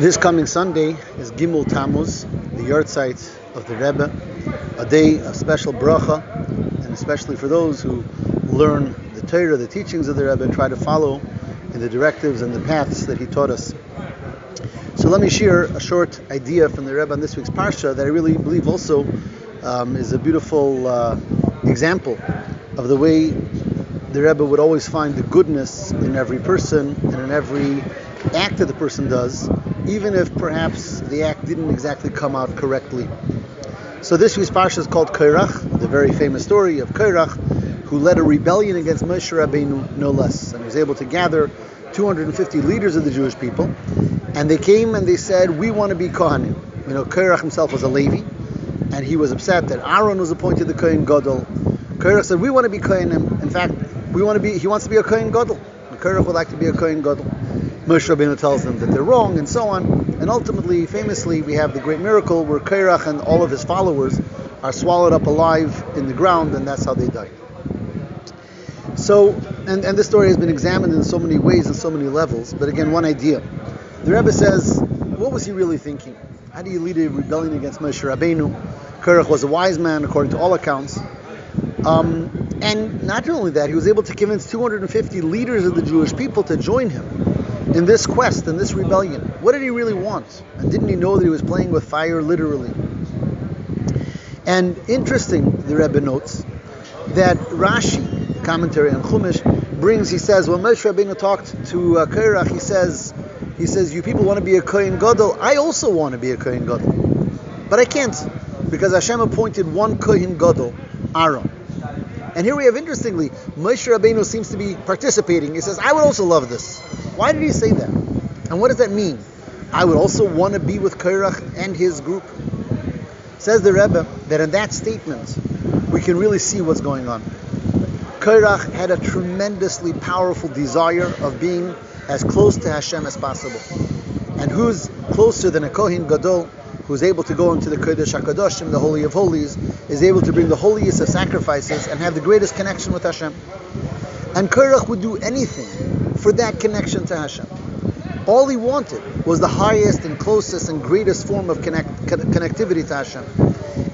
This coming Sunday is Gimel Tammuz, the yahrzeit of the Rebbe, a day of special bracha, and especially for those who learn the Torah, the teachings of the Rebbe, and try to follow in the directives and the paths that he taught us. So let me share a short idea from the Rebbe on this week's Parsha that I really believe also um, is a beautiful uh, example of the way the Rebbe would always find the goodness in every person and in every act that the person does, even if perhaps the act didn't exactly come out correctly. So this week's parsha is called Korach, the very famous story of Korach, who led a rebellion against Moshe Rabbeinu, no less, and was able to gather 250 leaders of the Jewish people, and they came and they said, "We want to be Kohanim." You know, Korach himself was a Levi, and he was upset that Aaron was appointed the Kohen Gadol. Korach said, "We want to be Kohanim. In fact, we want to be. He wants to be a Kohen Gadol. Korach would like to be a Kohen Gadol." Moshe Rabbeinu tells them that they're wrong, and so on. And ultimately, famously, we have the great miracle where Korach and all of his followers are swallowed up alive in the ground, and that's how they die. So, and, and this story has been examined in so many ways and so many levels. But again, one idea. The Rebbe says, what was he really thinking? How do you lead a rebellion against Moshe Rabbeinu? Korach was a wise man, according to all accounts. Um, and not only that, he was able to convince 250 leaders of the Jewish people to join him in this quest, in this rebellion. What did he really want? And didn't he know that he was playing with fire literally? And interesting, the Rebbe notes, that Rashi, commentary on Chumash, brings, he says, when Moshe Rabbeinu talked to uh, Korach, he says, he says, you people want to be a Kohen Gadol, I also want to be a Kohen Gadol. But I can't, because Hashem appointed one Kohen Gadol, Aaron. And here we have, interestingly, Moshe Rabbeinu seems to be participating. He says, I would also love this. Why did he say that? And what does that mean? I would also want to be with Korach and his group. Says the Rebbe that in that statement, we can really see what's going on. Korach had a tremendously powerful desire of being as close to Hashem as possible. And who's closer than a Kohen Gadol who's able to go into the Kodesh HaKadoshim, the Holy of Holies, is able to bring the holiest of sacrifices and have the greatest connection with Hashem. And Korach would do anything for that connection to Hashem. All he wanted was the highest and closest and greatest form of connect, connectivity to Hashem.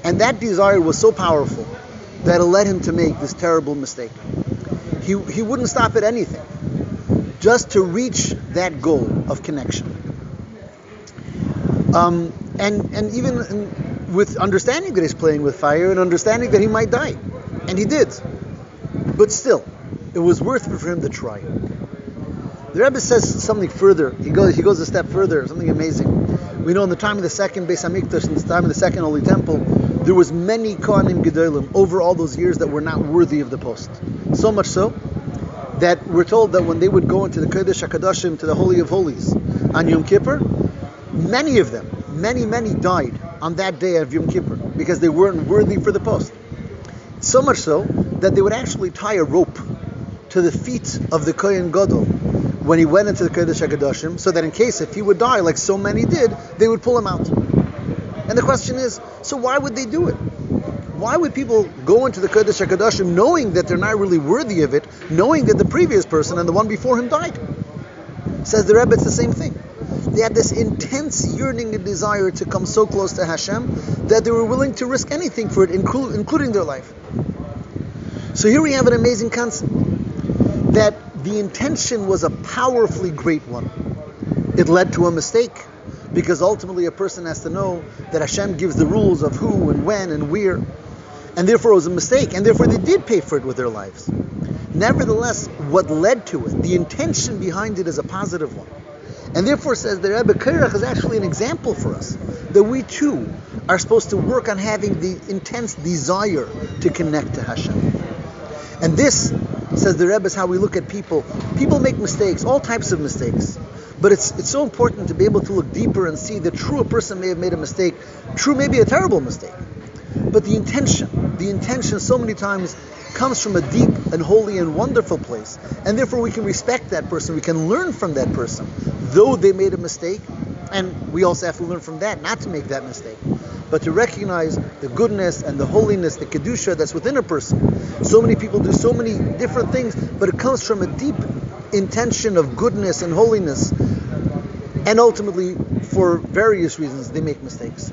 And that desire was so powerful that it led him to make this terrible mistake. He, he wouldn't stop at anything just to reach that goal of connection. Um, and and even in, with understanding that he's playing with fire and understanding that he might die, and he did, but still, it was worth it for him to try. The Rebbe says something further. He goes he goes a step further. Something amazing. We know in the time of the second Beis Hamikdash, in the time of the second Holy Temple, there was many Kohanim Gedolim over all those years that were not worthy of the post. So much so that we're told that when they would go into the Kodesh Hakadoshim to the Holy of Holies on Yom Kippur, many of them, many, many died on that day of Yom Kippur because they weren't worthy for the post. So much so that they would actually tie a rope to the feet of the Kohen Gadol when he went into the Kodesh HaKadoshim, so that in case if he would die, like so many did, they would pull him out. And the question is, so why would they do it? Why would people go into the Kodesh HaKadoshim knowing that they're not really worthy of it, knowing that the previous person and the one before him died? Says the Rebbe, it's the same thing. They had this intense yearning and desire to come so close to Hashem that they were willing to risk anything for it, including their life. So here we have an amazing concept that the intention was a powerfully great one. It led to a mistake because ultimately a person has to know that Hashem gives the rules of who and when and where, and therefore it was a mistake, and therefore they did pay for it with their lives. Nevertheless, what led to it, the intention behind it is a positive one. And therefore, says the Rebbe, Korach is actually an example for us that we too are supposed to work on having the intense desire to connect to Hashem. And this, says the Rebbe, is how we look at people. People make mistakes, all types of mistakes. But it's it's so important to be able to look deeper and see that true a person may have made a mistake, true may be a terrible mistake. But the intention, the intention so many times comes from a deep and holy and wonderful place. And therefore we can respect that person, we can learn from that person, though they made a mistake, and we also have to learn from that not to make that mistake. But to recognize the goodness and the holiness, the kedusha that's within a person. So many people do so many different things, but it comes from a deep intention of goodness and holiness, and ultimately for various reasons, they make mistakes.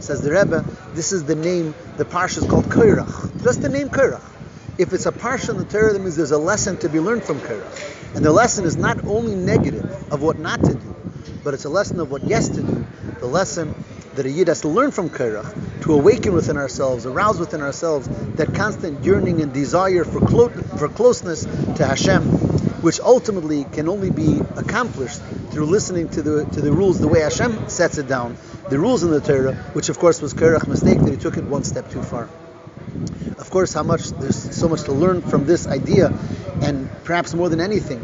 Says the Rebbe, this is the name, the parsha is called Korach. Just the name Korach. If it's a parsha in the Torah, that means there's a lesson to be learned from Korach. And the lesson is not only negative of what not to do, but it's a lesson of what yes to do. The lesson that a Yid has to learn from Korach, to awaken within ourselves, arouse within ourselves that constant yearning and desire for, clo- for closeness to Hashem, which ultimately can only be accomplished through listening to the to the rules the way Hashem sets it down, the rules in the Torah, which of course was Korach's mistake that he took it one step too far. Of course, how much there's so much to learn from this idea, and perhaps more than anything,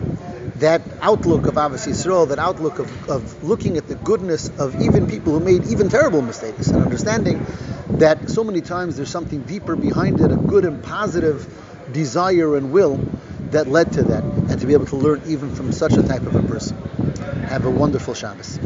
that outlook of Ahavas Yisrael, that outlook of, of looking at the goodness of even people who made even terrible mistakes, and understanding that so many times there's something deeper behind it, a good and positive desire and will that led to that, and to be able to learn even from such a type of a person. Have a wonderful Shabbos.